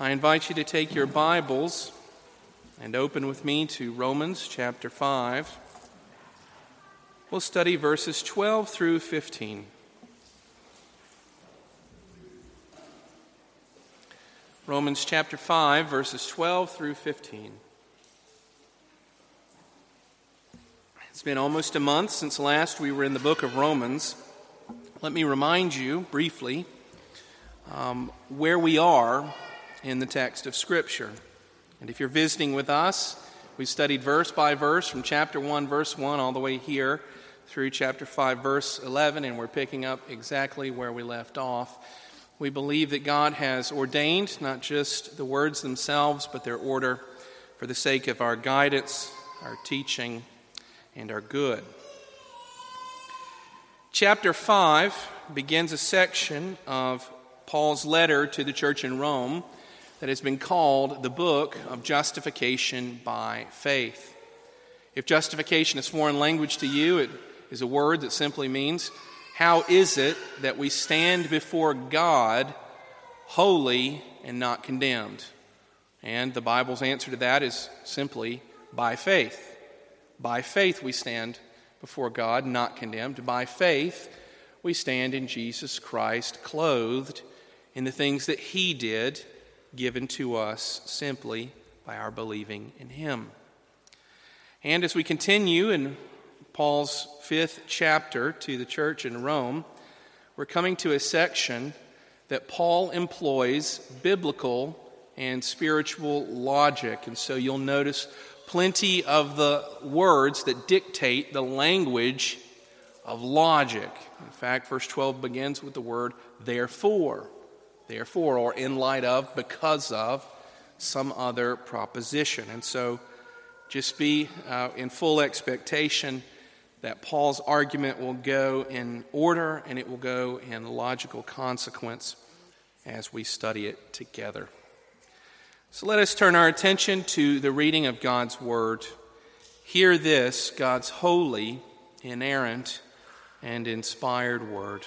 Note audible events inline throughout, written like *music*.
I invite you to take your Bibles and open with me to Romans chapter 5. We'll study verses 12 through 15. Romans chapter 5, verses 12 through 15. It's been almost a month since last we were in the book of Romans. Let me remind you briefly um, where we are in the text of Scripture. And if you're visiting with us, we've studied verse by verse from chapter 1, verse 1, all the way here through chapter 5, verse 11, and we're picking up exactly where we left off. We believe that God has ordained not just the words themselves, but their order for the sake of our guidance, our teaching, and our good. Chapter 5 begins a section of Paul's letter to the church in Rome that has been called the book of justification by faith. If justification is foreign language to you, it is a word that simply means how is it that we stand before God holy and not condemned? And the Bible's answer to that is simply by faith. By faith we stand before God, not condemned. By faith we stand in Jesus Christ, clothed in the things that He did given to us simply by our believing in Him. And as we continue in Paul's fifth chapter to the church in Rome, we're coming to a section that Paul employs biblical and spiritual logic. And so you'll notice plenty of the words that dictate the language of logic. In fact, verse 12 begins with the word therefore therefore, or in light of, because of some other proposition. And so just be uh, in full expectation that Paul's argument will go in order and it will go in logical consequence as we study it together. So let us turn our attention to the reading of God's Word. Hear this, God's holy, inerrant, and inspired Word.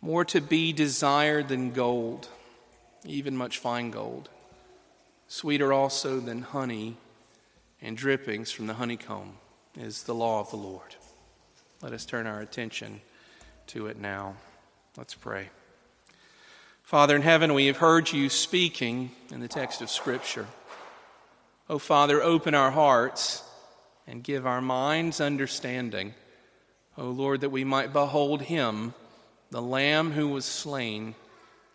more to be desired than gold, even much fine gold, sweeter also than honey and drippings from the honeycomb is the law of the Lord. Let us turn our attention to it now. Let's pray. Father in heaven, we have heard you speaking in the text of Scripture. Oh, Father, open our hearts and give our minds understanding. Oh, Lord, that we might behold Him the Lamb who was slain,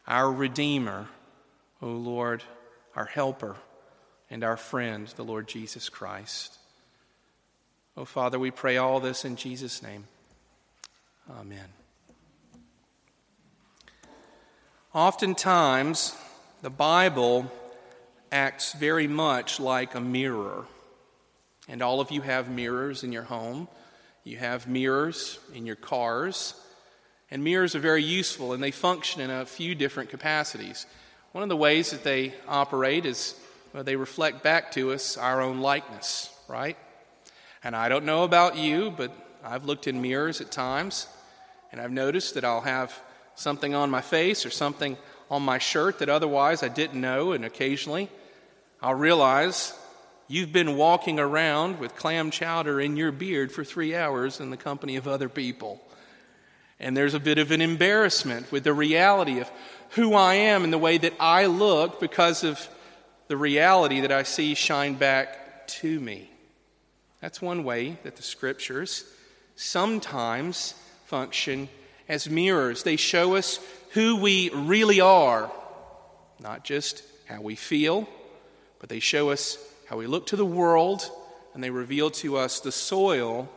our Redeemer, O Lord, our Helper, and our friend, the Lord Jesus Christ. O Father, we pray all this in Jesus' name. Amen. Oftentimes, the Bible acts very much like a mirror. And all of you have mirrors in your home, you have mirrors in your cars. And mirrors are very useful and they function in a few different capacities. One of the ways that they operate is well, they reflect back to us our own likeness, right? And I don't know about you, but I've looked in mirrors at times and I've noticed that I'll have something on my face or something on my shirt that otherwise I didn't know, and occasionally I'll realize you've been walking around with clam chowder in your beard for three hours in the company of other people. And there's a bit of an embarrassment with the reality of who I am and the way that I look because of the reality that I see shine back to me. That's one way that the scriptures sometimes function as mirrors. They show us who we really are, not just how we feel, but they show us how we look to the world and they reveal to us the soil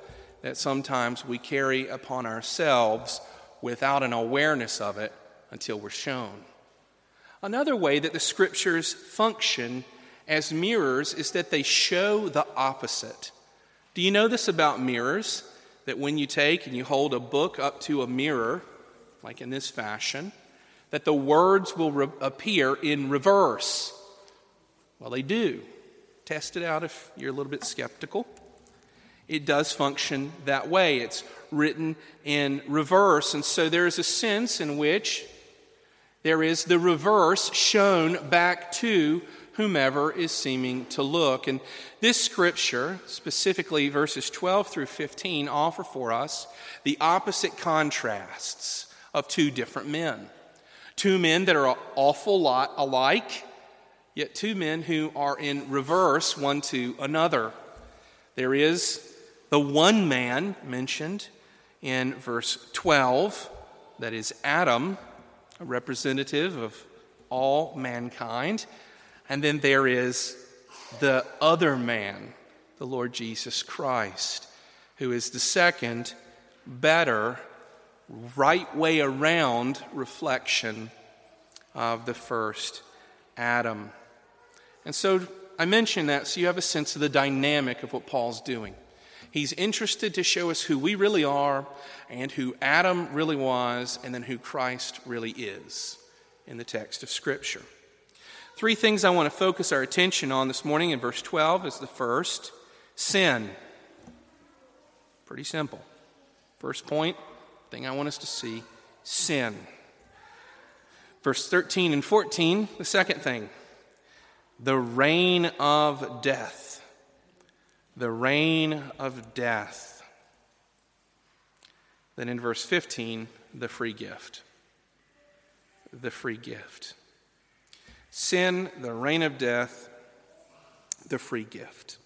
that sometimes we carry upon ourselves without an awareness of it until we're shown. Another way that the scriptures function as mirrors is that they show the opposite. Do you know this about mirrors? That when you take and you hold a book up to a mirror, like in this fashion, that the words will re- appear in reverse. Well, they do. Test it out if you're a little bit skeptical. It does function that way. It's written in reverse. And so there is a sense in which there is the reverse shown back to whomever is seeming to look. And this scripture, specifically verses 12 through 15, offer for us the opposite contrasts of two different men. Two men that are an awful lot alike, yet two men who are in reverse one to another. There is the one man mentioned in verse 12, that is Adam, a representative of all mankind. And then there is the other man, the Lord Jesus Christ, who is the second, better, right way around reflection of the first Adam. And so I mention that so you have a sense of the dynamic of what Paul's doing. He's interested to show us who we really are and who Adam really was and then who Christ really is in the text of Scripture. Three things I want to focus our attention on this morning in verse 12 is the first sin. Pretty simple. First point, thing I want us to see sin. Verse 13 and 14, the second thing, the reign of death the reign of death. Then in verse 15, the free gift. The free gift. Sin, the reign of death, the free gift.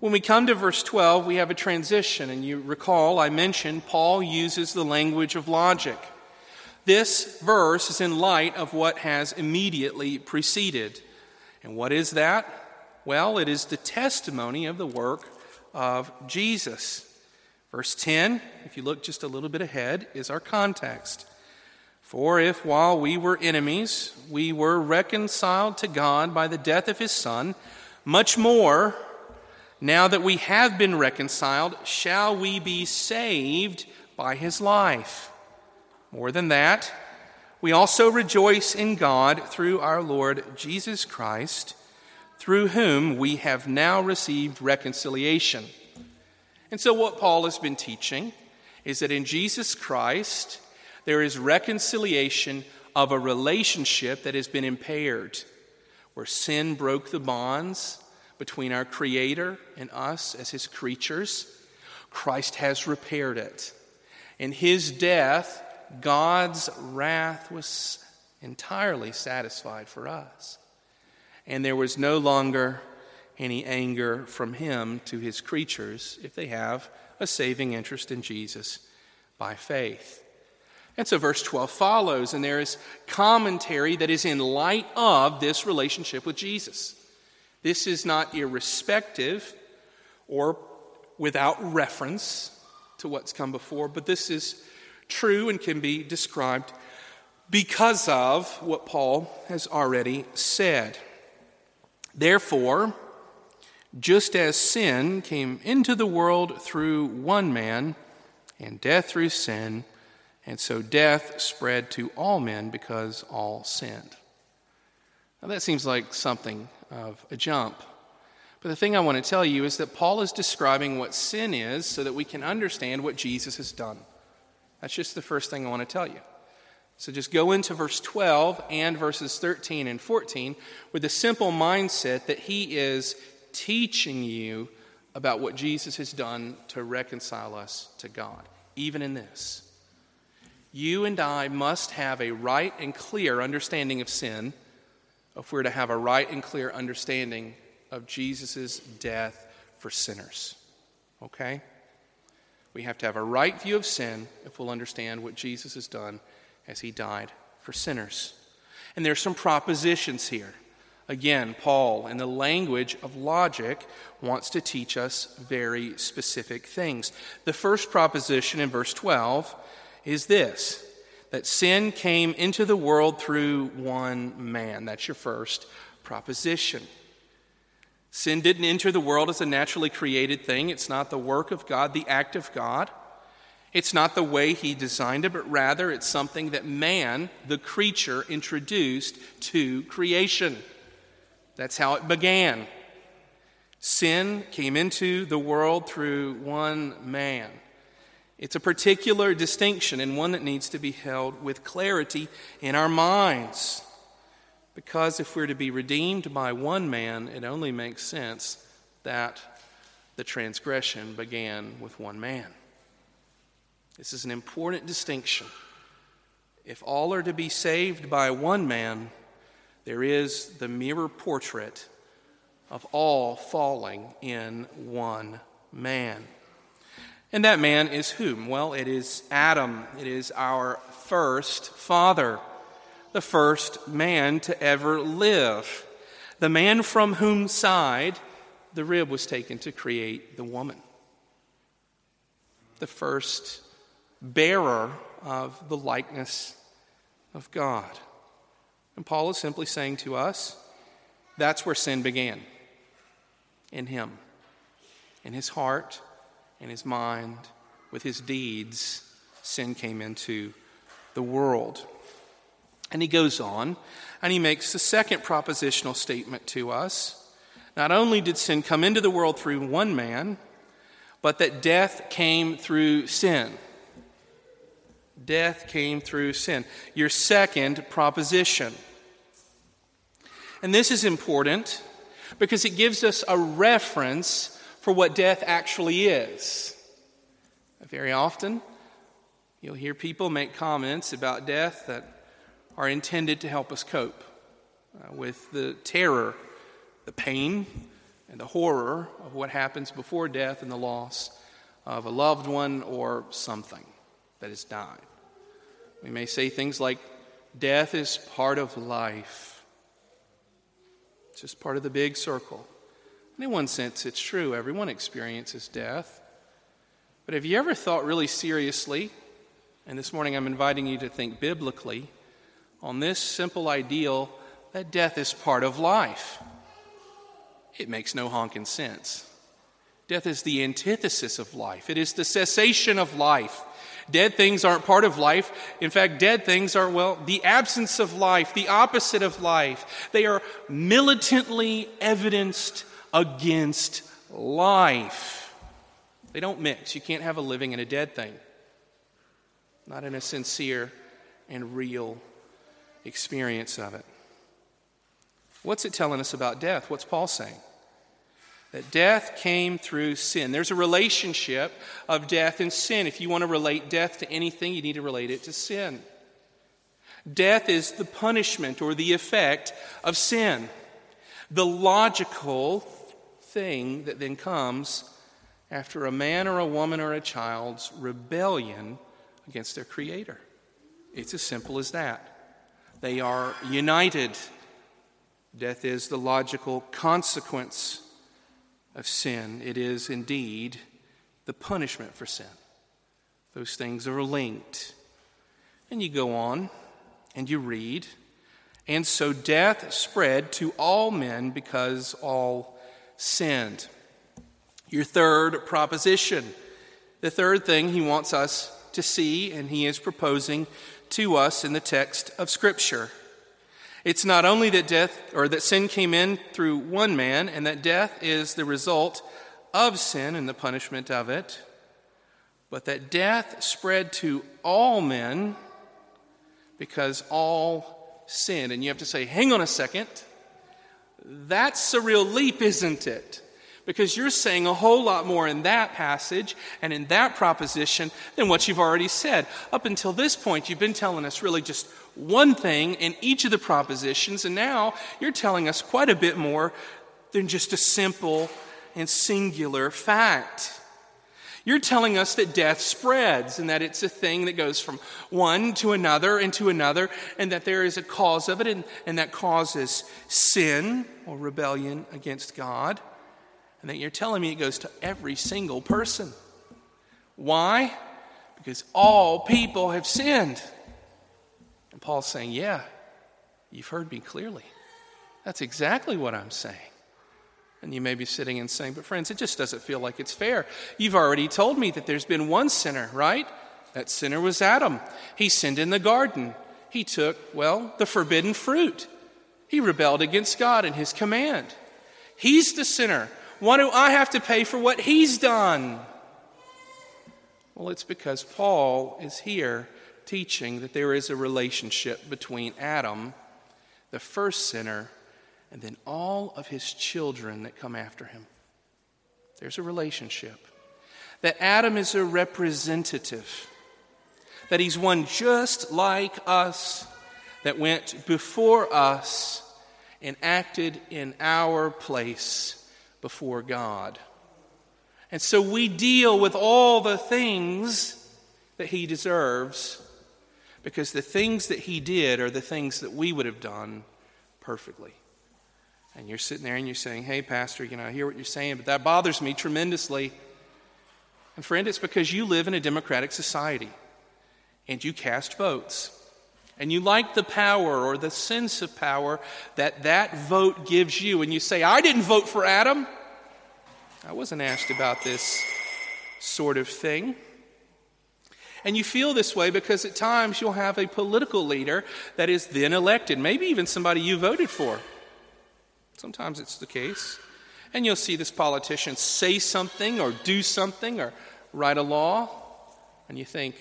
When we come to verse 12, we have a transition, and you recall I mentioned Paul uses the language of logic. This verse is in light of what has immediately preceded. And what is that? Well, it is the testimony of the work of Jesus. Verse 10, if you look just a little bit ahead, is our context. For if while we were enemies, we were reconciled to God by the death of his Son, much more, now that we have been reconciled, shall we be saved by his life. More than that, we also rejoice in God through our Lord Jesus Christ through whom we have now received reconciliation. And so, what Paul has been teaching is that in Jesus Christ, there is reconciliation of a relationship that has been impaired, where sin broke the bonds between our Creator and us as His creatures. Christ has repaired it. In His death, God's wrath was entirely satisfied for us and there was no longer any anger from him to his creatures if they have a saving interest in Jesus by faith. And so verse 12 follows, and there is commentary that is in light of this relationship with Jesus. This is not irrespective or without reference to what's come before, but this is true and can be described because of what Paul has already said. Therefore, just as sin came into the world through one man, and death through sin, and so death spread to all men because all sinned. Now, that seems like something of a jump. But the thing I want to tell you is that Paul is describing what sin is so that we can understand what Jesus has done. That's just the first thing I want to tell you. So just go into verse 12 and verses 13 and 14 with the simple mindset that he is teaching you about what Jesus has done to reconcile us to God. even in this. You and I must have a right and clear understanding of sin if we're to have a right and clear understanding of Jesus' death for sinners. Okay? We have to have a right view of sin if we'll understand what Jesus has done as he died for sinners. And there's some propositions here. Again, Paul, in the language of logic, wants to teach us very specific things. The first proposition in verse 12 is this that sin came into the world through one man. That's your first proposition. Sin didn't enter the world as a naturally created thing. It's not the work of God, the act of God. It's not the way He designed it, but rather it's something that man, the creature, introduced to creation. That's how it began. Sin came into the world through one man. It's a particular distinction and one that needs to be held with clarity in our minds. Because if we're to be redeemed by one man, it only makes sense that the transgression began with one man. This is an important distinction. If all are to be saved by one man, there is the mirror portrait of all falling in one man. And that man is whom? Well, it is Adam. It is our first father, the first man to ever live, the man from whom side the rib was taken to create the woman, the first bearer of the likeness of God. And Paul is simply saying to us that's where sin began in him, in his heart in his mind, with his deeds, sin came into the world. And he goes on and he makes the second propositional statement to us. Not only did sin come into the world through one man, but that death came through sin. Death came through sin. Your second proposition. And this is important because it gives us a reference for what death actually is. Very often, you'll hear people make comments about death that are intended to help us cope uh, with the terror, the pain, and the horror of what happens before death and the loss of a loved one or something that has died. We may say things like, Death is part of life, it's just part of the big circle. And In one sense, it's true. Everyone experiences death. But have you ever thought really seriously, and this morning I'm inviting you to think biblically, on this simple ideal that death is part of life? It makes no honking sense. Death is the antithesis of life, it is the cessation of life. Dead things aren't part of life. In fact, dead things are, well, the absence of life, the opposite of life. They are militantly evidenced against life. They don't mix. You can't have a living and a dead thing, not in a sincere and real experience of it. What's it telling us about death? What's Paul saying? That death came through sin. There's a relationship of death and sin. If you want to relate death to anything, you need to relate it to sin. Death is the punishment or the effect of sin. The logical thing that then comes after a man or a woman or a child's rebellion against their Creator. It's as simple as that. They are united. Death is the logical consequence of sin, it is indeed the punishment for sin. Those things are linked. And you go on and you read, and so death spread to all men because all sinned. Your third proposition. The third thing he wants us to see, and he is proposing to us in the text of Scripture. It's not only that death or that sin came in through one man and that death is the result of sin and the punishment of it, but that death spread to all men because all sinned. And you have to say, hang on a second. That's a real leap, isn't it? Because you're saying a whole lot more in that passage and in that proposition than what you've already said. Up until this point, you've been telling us really just one thing in each of the propositions, and now you're telling us quite a bit more than just a simple and singular fact. You're telling us that death spreads and that it's a thing that goes from one to another and to another, and that there is a cause of it, and, and that causes sin or rebellion against God. And that you're telling me it goes to every single person. Why? Because all people have sinned. And Paul's saying, Yeah, you've heard me clearly. That's exactly what I'm saying. And you may be sitting and saying, But friends, it just doesn't feel like it's fair. You've already told me that there's been one sinner, right? That sinner was Adam. He sinned in the garden. He took, well, the forbidden fruit. He rebelled against God and his command. He's the sinner. Why do I have to pay for what he's done? Well, it's because Paul is here teaching that there is a relationship between Adam, the first sinner, and then all of his children that come after him. There's a relationship. That Adam is a representative, that he's one just like us, that went before us and acted in our place before God. And so we deal with all the things that he deserves because the things that he did are the things that we would have done perfectly. And you're sitting there and you're saying, Hey, Pastor, you know, I hear what you're saying, but that bothers me tremendously. And friend, it's because you live in a democratic society and you cast votes. And you like the power or the sense of power that that vote gives you. And you say, I didn't vote for Adam. I wasn't asked about this sort of thing. And you feel this way because at times you'll have a political leader that is then elected, maybe even somebody you voted for. Sometimes it's the case. And you'll see this politician say something or do something or write a law, and you think,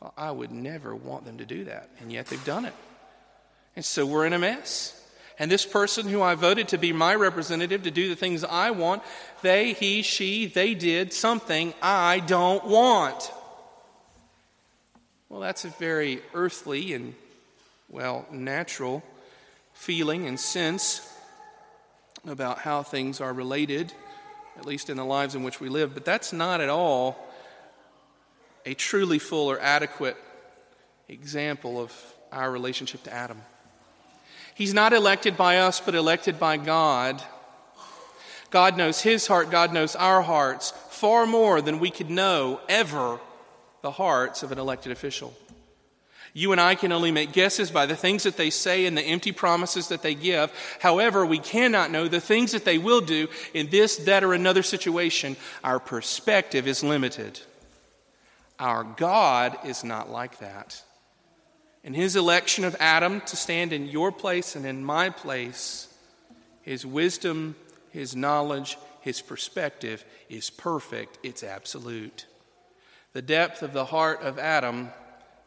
well, I would never want them to do that. And yet they've done it. And so we're in a mess. And this person who I voted to be my representative to do the things I want, they, he, she, they did something I don't want. Well, that's a very earthly and, well, natural feeling and sense about how things are related, at least in the lives in which we live, but that's not at all a truly full or adequate example of our relationship to Adam. He's not elected by us, but elected by God. God knows his heart, God knows our hearts far more than we could know ever the hearts of an elected official. You and I can only make guesses by the things that they say and the empty promises that they give. However, we cannot know the things that they will do in this, that, or another situation. Our perspective is limited. Our God is not like that. In his election of Adam to stand in your place and in my place, his wisdom, his knowledge, his perspective is perfect, it's absolute. The depth of the heart of Adam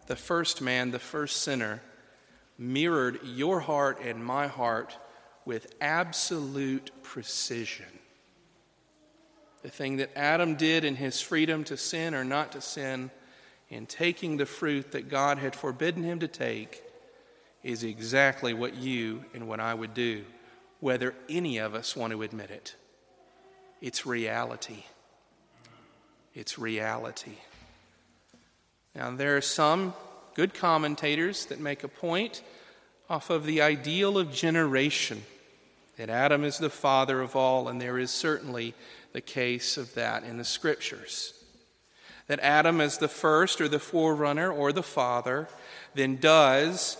the first man, the first sinner, mirrored your heart and my heart with absolute precision. The thing that Adam did in his freedom to sin or not to sin, in taking the fruit that God had forbidden him to take, is exactly what you and what I would do, whether any of us want to admit it. It's reality. It's reality. Now, there are some good commentators that make a point off of the ideal of generation, that Adam is the father of all, and there is certainly the case of that in the scriptures. That Adam, as the first or the forerunner or the father, then does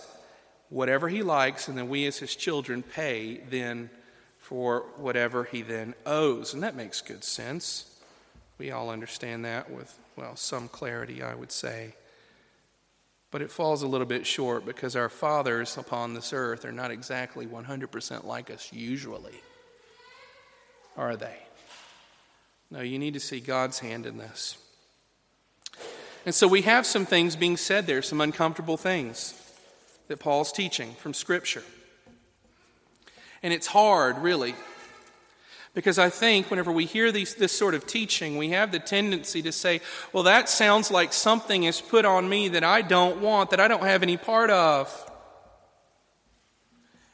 whatever he likes, and then we as his children pay then for whatever he then owes. And that makes good sense. We all understand that with well, some clarity, I would say. But it falls a little bit short because our fathers upon this earth are not exactly 100% like us usually. Are they? No, you need to see God's hand in this. And so we have some things being said there, some uncomfortable things that Paul's teaching from Scripture. And it's hard, really, Because I think whenever we hear these, this sort of teaching, we have the tendency to say, well, that sounds like something is put on me that I don't want, that I don't have any part of.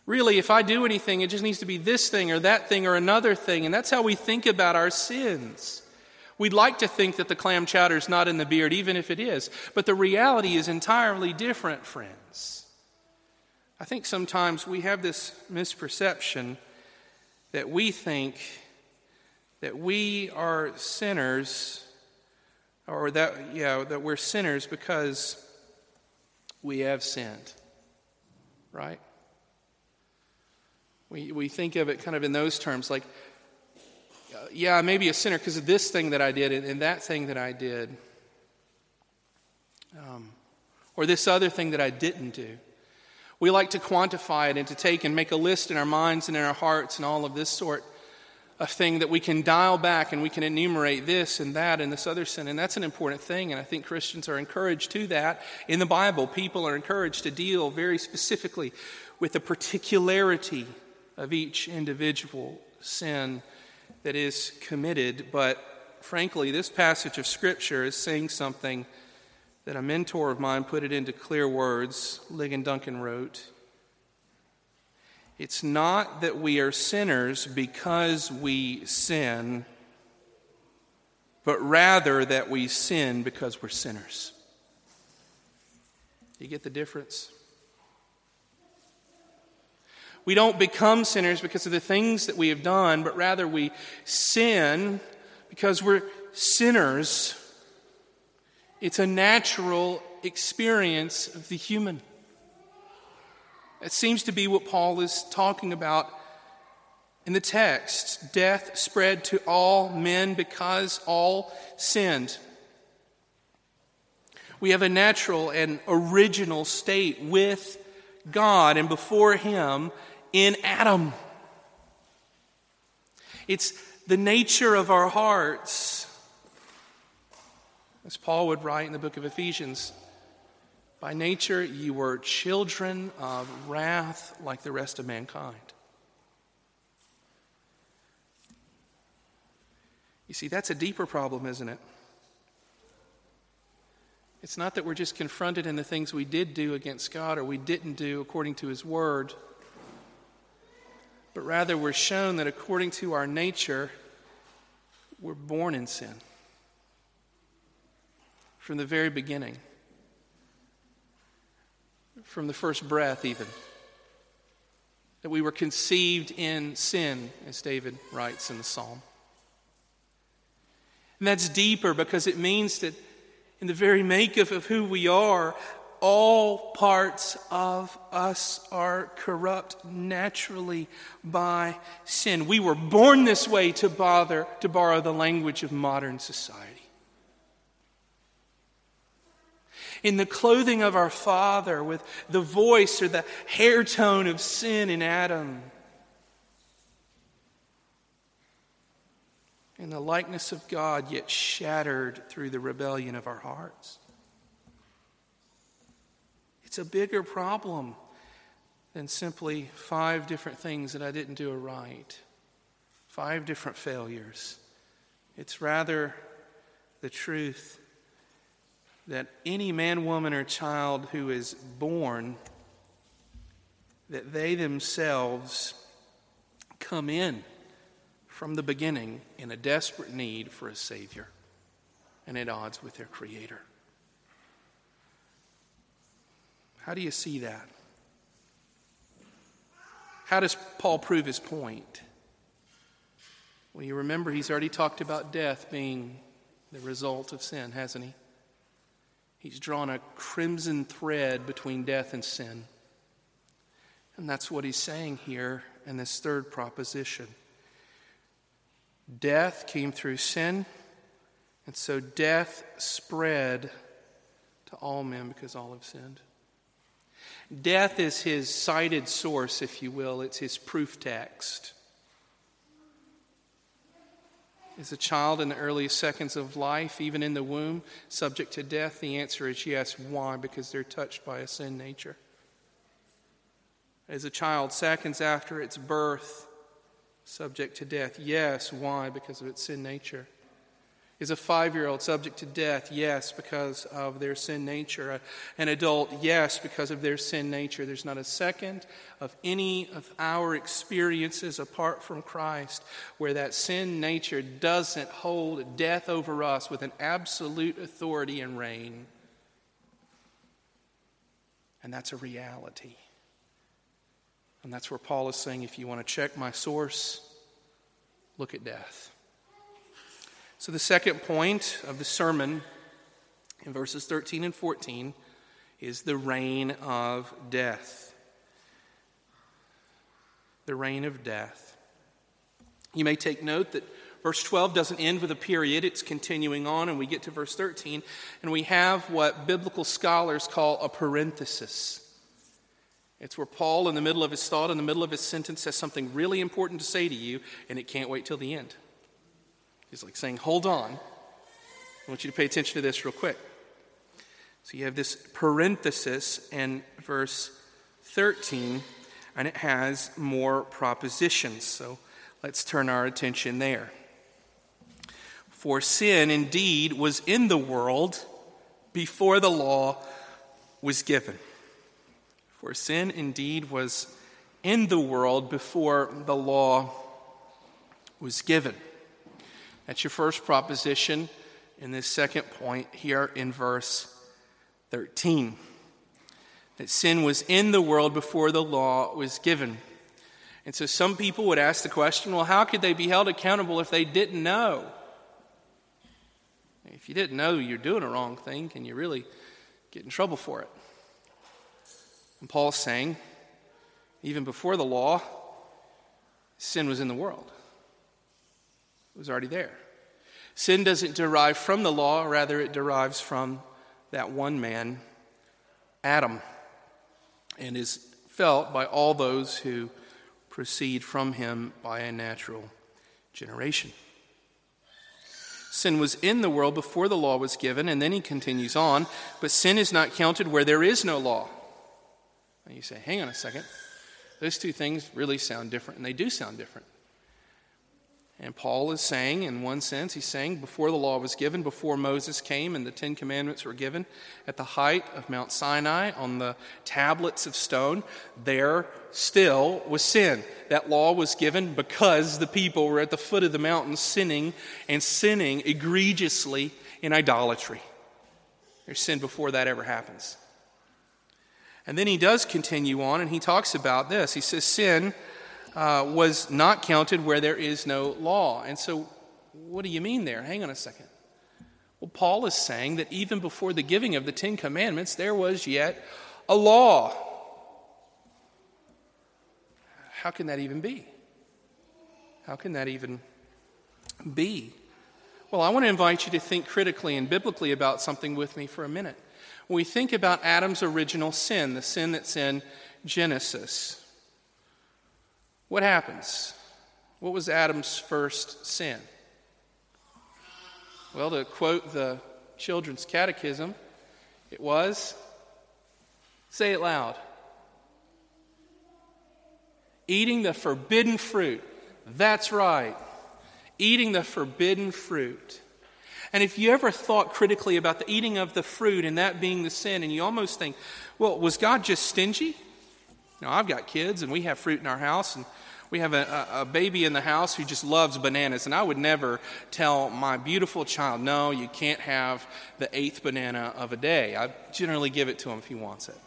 Really, if I do anything, it just needs to be this thing or that thing or another thing. And that's how we think about our sins. We'd like to think that the clam chowder is not in the beard, even if it is. But the reality is entirely different, friends. I think sometimes we have this misperception that we think that we are sinners, or that, yeah, that we're sinners because we have sinned, right? We, we think of it kind of in those terms like, uh, yeah, I may be a sinner because of this thing that I did and, and that thing that I did, um, or this other thing that I didn't do. We like to quantify it and to take and make a list in our minds and in our hearts and all of this sort of thing that we can dial back and we can enumerate this and that and this other sin. And that's an important thing. And I think Christians are encouraged to that. In the Bible, people are encouraged to deal very specifically with the particularity of each individual sin that is committed. But frankly, this passage of Scripture is saying something that a mentor of mine put it into clear words. Ligon Duncan wrote It's not that we are sinners because we sin, but rather that we sin because we're sinners. You get the difference? We don't become sinners because of the things that we have done, but rather we sin because we're sinners it's a natural experience of the human. It seems to be what Paul is talking about in the text. Death spread to all men because all sinned. We have a natural and original state with God and before Him in Adam. It's the nature of our hearts as Paul would write in the book of Ephesians, by nature you were children of wrath like the rest of mankind. You see, that's a deeper problem, isn't it? It's not that we're just confronted in the things we did do against God or we didn't do according to His Word, but rather we're shown that according to our nature, we're born in sin from the very beginning, from the first breath, even. That we were conceived in sin, as David writes in the psalm. And that's deeper because it means that in the very makeup of who we are, all parts of us are corrupt naturally by sin. We were born this way to bother to borrow the language of modern society. In the clothing of our father, with the voice or the hair tone of sin in Adam. In the likeness of God, yet shattered through the rebellion of our hearts. It's a bigger problem than simply five different things that I didn't do right, five different failures. It's rather the truth that any man, woman, or child who is born, that they themselves come in from the beginning in a desperate need for a Savior and at odds with their Creator. How do you see that? How does Paul prove his point? Well, you remember he's already talked about death being the result of sin, hasn't he? He's drawn a crimson thread between death and sin. And that's what he's saying here in this third proposition. Death came through sin, and so death spread to all men because all have sinned. Death is his cited source, if you will, it's his proof text. Is a child in the earliest seconds of life, even in the womb, subject to death? The answer is yes. Why? Because they're touched by a sin nature. As a child, seconds after its birth, subject to death? Yes. Why? Because of its sin nature. Is a five year old subject to death? Yes, because of their sin nature. An adult? Yes, because of their sin nature. There's not a second of any of our experiences apart from Christ where that sin nature doesn't hold death over us with an absolute authority and reign. And that's a reality. And that's where Paul is saying if you want to check my source, look at death. So, the second point of the sermon in verses 13 and 14 is the reign of death. The reign of death. You may take note that verse 12 doesn't end with a period, it's continuing on, and we get to verse 13, and we have what biblical scholars call a parenthesis. It's where Paul, in the middle of his thought, in the middle of his sentence, has something really important to say to you, and it can't wait till the end. He's like saying, Hold on. I want you to pay attention to this real quick. So you have this parenthesis in verse 13, and it has more propositions. So let's turn our attention there. For sin indeed was in the world before the law was given. For sin indeed was in the world before the law was given. That's your first proposition in this second point here in verse 13. That sin was in the world before the law was given. And so some people would ask the question well, how could they be held accountable if they didn't know? If you didn't know you're doing a wrong thing, can you really get in trouble for it? And Paul's saying, even before the law, sin was in the world. It was already there. Sin doesn't derive from the law, rather, it derives from that one man, Adam, and is felt by all those who proceed from him by a natural generation. Sin was in the world before the law was given, and then he continues on, but sin is not counted where there is no law. And you say, hang on a second. Those two things really sound different, and they do sound different. And Paul is saying, in one sense, he's saying before the law was given, before Moses came and the Ten Commandments were given, at the height of Mount Sinai on the tablets of stone, there still was sin. That law was given because the people were at the foot of the mountain sinning and sinning egregiously in idolatry. There's sin before that ever happens. And then he does continue on and he talks about this. He says, Sin uh, was not counted where there is no law. And so, what do you mean there? Hang on a second. Well, Paul is saying that even before the giving of the Ten Commandments, there was yet a law. How can that even be? How can that even be? Well, I want to invite you to think critically and biblically about something with me for a minute. When we think about Adam's original sin, the sin that's in Genesis, what happens? What was Adam's first sin? Well, to quote the children's catechism, it was say it loud eating the forbidden fruit. That's right. Eating the forbidden fruit. And if you ever thought critically about the eating of the fruit and that being the sin, and you almost think, well, was God just stingy? Now, I've got kids and we have fruit in our house, and we have a, a, baby in the house who just loves bananas. And I would never tell my beautiful child, no, you can't have the eighth banana of a day. I generally give it to him if he wants it.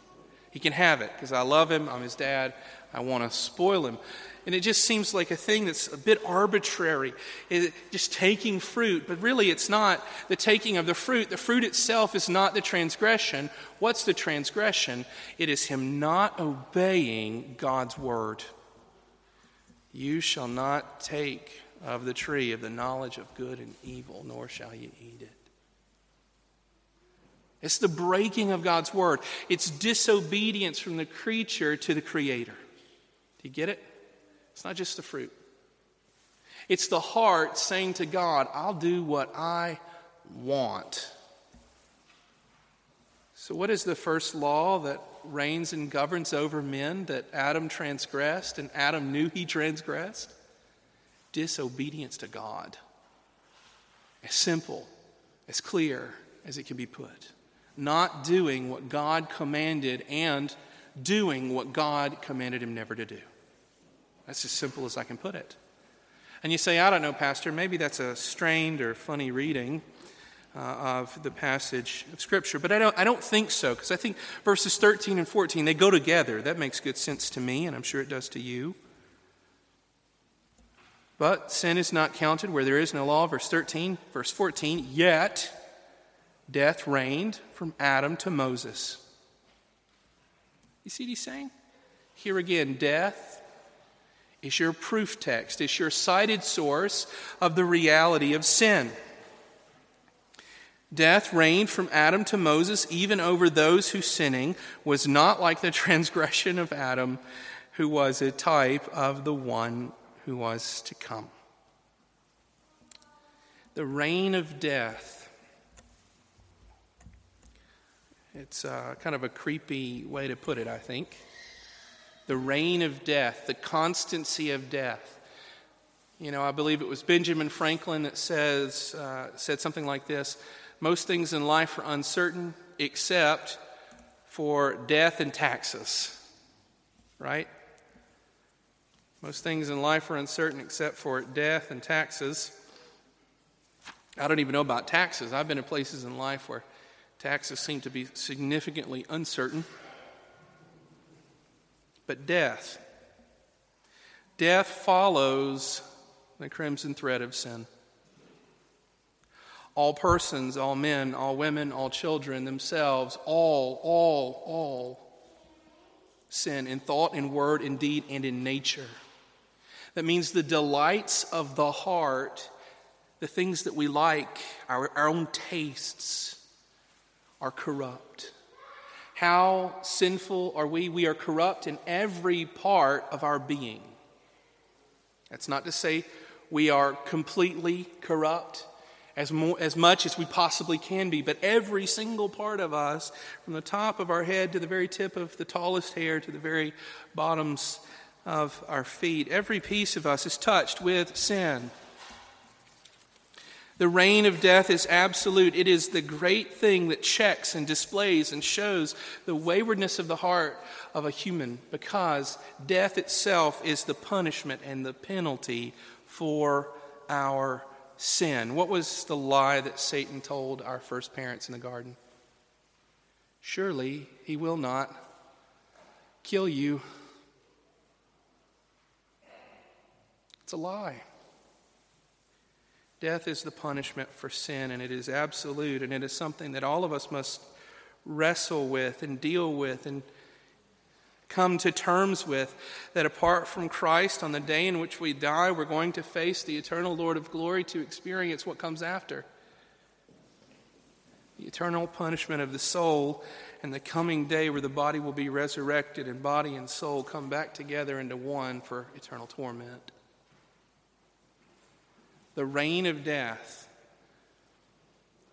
He can have it because I love him, I'm his dad, I want to spoil him. And it just seems like a thing that's a bit arbitrary, it, just taking fruit. But really, it's not the taking of the fruit. The fruit itself is not the transgression. What's the transgression? It is him not obeying God's word. You shall not take of the tree of the knowledge of good and evil, nor shall you eat it. It's the breaking of God's word. It's disobedience from the creature to the creator. Do you get it? It's not just the fruit. It's the heart saying to God, I'll do what I want. So, what is the first law that reigns and governs over men that Adam transgressed and Adam knew he transgressed? disobedience to God. As simple, as clear as it can be put. Not doing what God commanded and doing what God commanded him never to do. That's as simple as I can put it. And you say, I don't know, Pastor, maybe that's a strained or funny reading uh, of the passage of Scripture. But I don't, I don't think so, because I think verses 13 and 14, they go together. That makes good sense to me, and I'm sure it does to you. But sin is not counted where there is no law. Verse 13, verse 14, yet death reigned from Adam to Moses. You see what he's saying? Here again, death is your proof text, it's your cited source of the reality of sin. Death reigned from Adam to Moses, even over those whose sinning was not like the *laughs* transgression of Adam, who was a type of the one who was to come. The reign of death. It's uh, kind of a creepy way to put it, I think. The reign of death, the constancy of death. You know, I believe it was Benjamin Franklin that says, uh, said something like this most things in life are uncertain except for death and taxes. Right? Most things in life are uncertain except for death and taxes. I don't even know about taxes. I've been in places in life where taxes seem to be significantly uncertain. But death, death follows the crimson thread of sin all persons, all men, all women, all children themselves, all, all, all sin in thought, in word, in deed, and in nature. That means the delights of the heart, the things that we like, our, our own tastes, are corrupt. How sinful are we? We are corrupt in every part of our being. That's not to say we are completely corrupt as, as much as we possibly can be. But every single part of us, from the top of our head to the very tip of the tallest hair to the very bottoms of our feet, every piece of us is touched with sin. The reign of death is absolute. It is the great thing that checks and displays and shows the waywardness of the heart of a human because death itself is the punishment and the penalty for our sin. What was the lie that Satan told our first parents in the garden? Surely he will not kill you. It's a lie. Death is the punishment for sin, and it is absolute, and it is something that all of us must wrestle with and deal with and come to terms with that apart from Christ, on the day in which we die, we're going to face the eternal Lord of glory to experience what comes after the eternal punishment of the soul, and the coming day where the body will be resurrected and body and soul come back together into one for eternal torment. The reign of death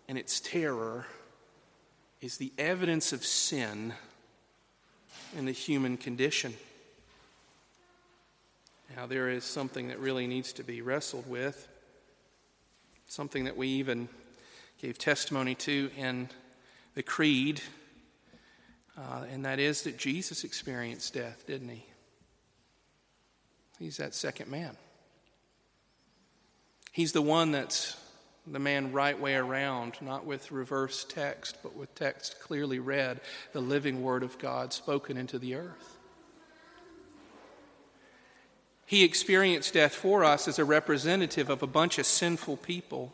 and its terror is the evidence of sin in the human condition. Now, there is something that really needs to be wrestled with, something that we even gave testimony to in the Creed, uh, and that is that Jesus experienced death, didn't he? He's that second man. He's the one that's the man right way around, not with reverse text, but with text clearly read, the living word of God spoken into the earth. He experienced death for us as a representative of a bunch of sinful people.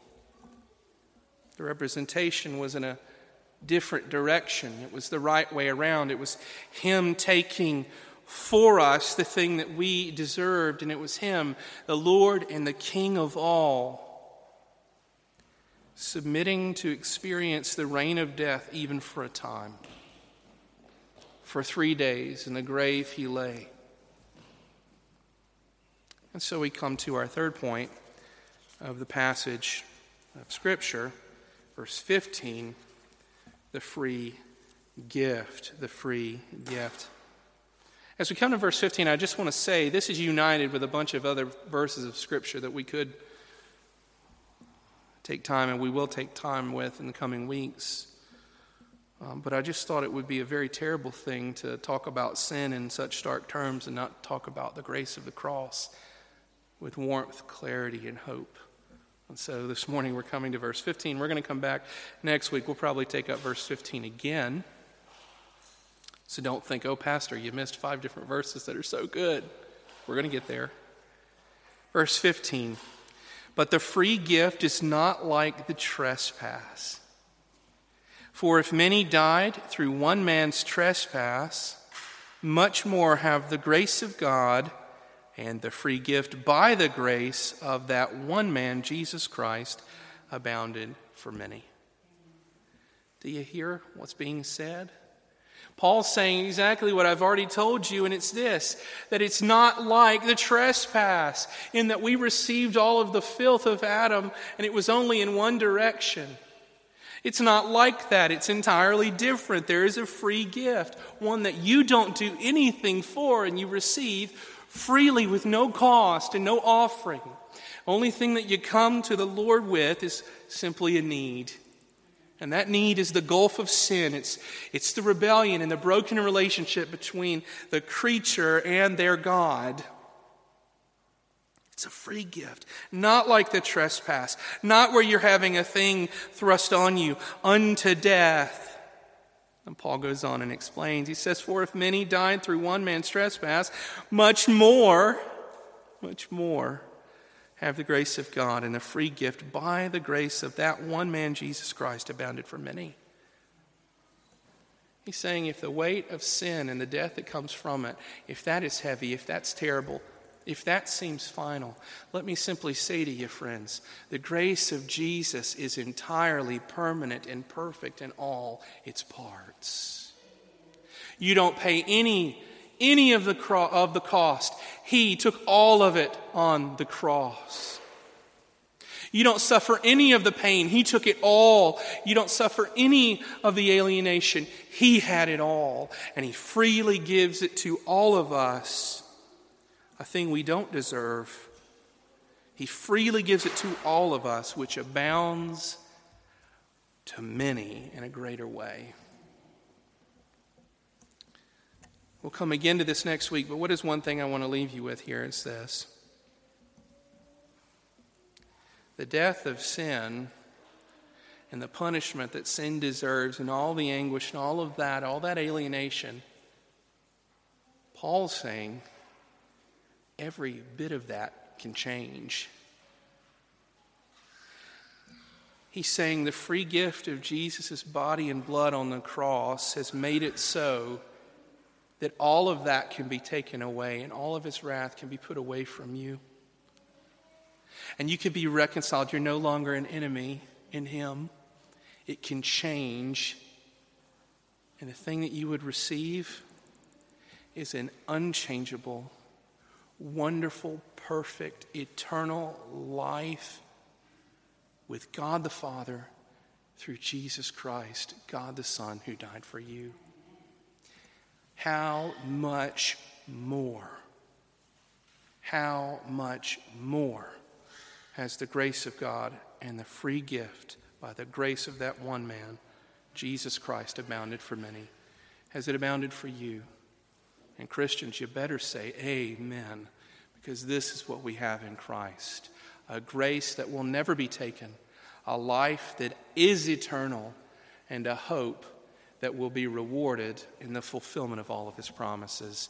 The representation was in a different direction, it was the right way around. It was Him taking for us the thing that we deserved, and it was Him, the Lord and the King of all submitting to experience the reign of death even for a time. For three days in the grave he lay. And so we come to our third point of the passage of Scripture, verse 15 the free gift. The free gift. As we come to verse 15, I just want to say this is united with a bunch of other verses of Scripture that we could take time and we will take time with in the coming weeks. Um, but I just thought it would be a very terrible thing to talk about sin in such stark terms and not talk about the grace of the cross with warmth, clarity, and hope. And so this morning we're coming to verse 15. We're going to come back next week. We'll probably take up verse 15 again. So don't think, oh, Pastor, you missed five different verses that are so good. We're going to get there. Verse 15. But the free gift is not like the trespass. For if many died through one man's trespass, much more have the grace of God and the free gift by the grace of that one man, Jesus Christ, abounded for many. Do you hear what's being said? Paul's saying exactly what I've already told you, and it's this that it's not like the trespass, in that we received all of the filth of Adam, and it was only in one direction. It's not like that. It's entirely different. There is a free gift, one that you don't do anything for, and you receive freely with no cost and no offering. Only thing that you come to the Lord with is simply a need. And that need is the gulf of sin. It's, it's the rebellion and the broken relationship between the creature and their God. It's a free gift, not like the trespass, not where you're having a thing thrust on you unto death. And Paul goes on and explains. He says, For if many died through one man's trespass, much more, much more have the grace of God and the free gift by the grace of that one man, Jesus Christ, abounded for many. He's saying if the weight of sin and the death that comes from it, if that is heavy, if that's terrible, if that seems final, let me simply say to you, friends, the grace of Jesus is entirely permanent and perfect in all its parts. You don't pay any any of the, cro- of the cost. He took all of it on the cross. You don't suffer any of the pain. He took it all. You don't suffer any of the alienation. He had it all. And He freely gives it to all of us, a thing we don't deserve. He freely gives it to all of us, which abounds to many in a greater way. We'll come again to this next week, but what is one thing I want to leave you with here? It's this the death of sin and the punishment that sin deserves, and all the anguish and all of that, all that alienation. Paul's saying every bit of that can change. He's saying the free gift of Jesus' body and blood on the cross has made it so that all of that can be taken away and all of his wrath can be put away from you. And you can be reconciled. You're no longer an enemy in him. It can change. And the thing that you would receive is an unchangeable, wonderful, perfect, eternal life with God the Father through Jesus Christ, God the Son, who died for you how much more? How much more has the grace of God and the free gift by the grace of that one man, Jesus Christ, abounded for many? Has it abounded for you? And Christians, you better say amen, because this is what we have in Christ a grace that will never be taken, a life that is eternal, and a hope that will be rewarded in the fulfillment of all of his promises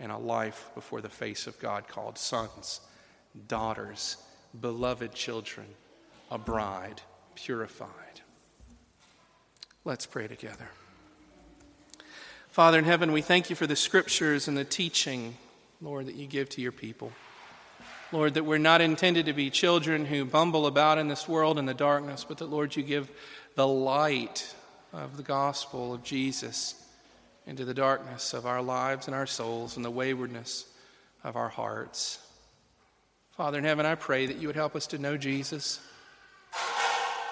and a life before the face of God called sons, daughters, beloved children, a bride purified. Let's pray together. Father in heaven, we thank you for the scriptures and the teaching, Lord, that you give to your people. Lord, that we're not intended to be children who bumble about in this world in the darkness, but that, Lord, you give the light of the gospel of Jesus into the darkness of our lives and our souls and the waywardness of our hearts. Father in heaven, I pray that you would help us to know Jesus.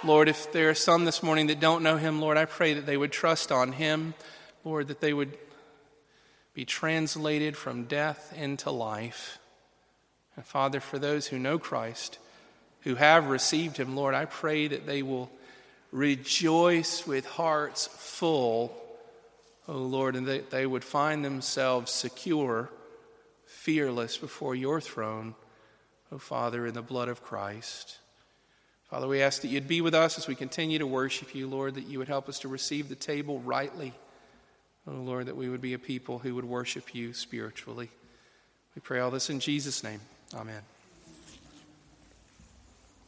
Lord, if there are some this morning that don't know him, Lord, I pray that they would trust on him. Lord, that they would be translated from death into life. And Father, for those who know Christ, who have received him, Lord, I pray that they will rejoice with hearts full, O Lord, and that they would find themselves secure, fearless before your throne, O Father, in the blood of Christ. Father, we ask that you'd be with us as we continue to worship you, Lord, that you would help us to receive the table rightly. Oh, Lord, that we would be a people who would worship you spiritually. We pray all this in Jesus' name. Amen.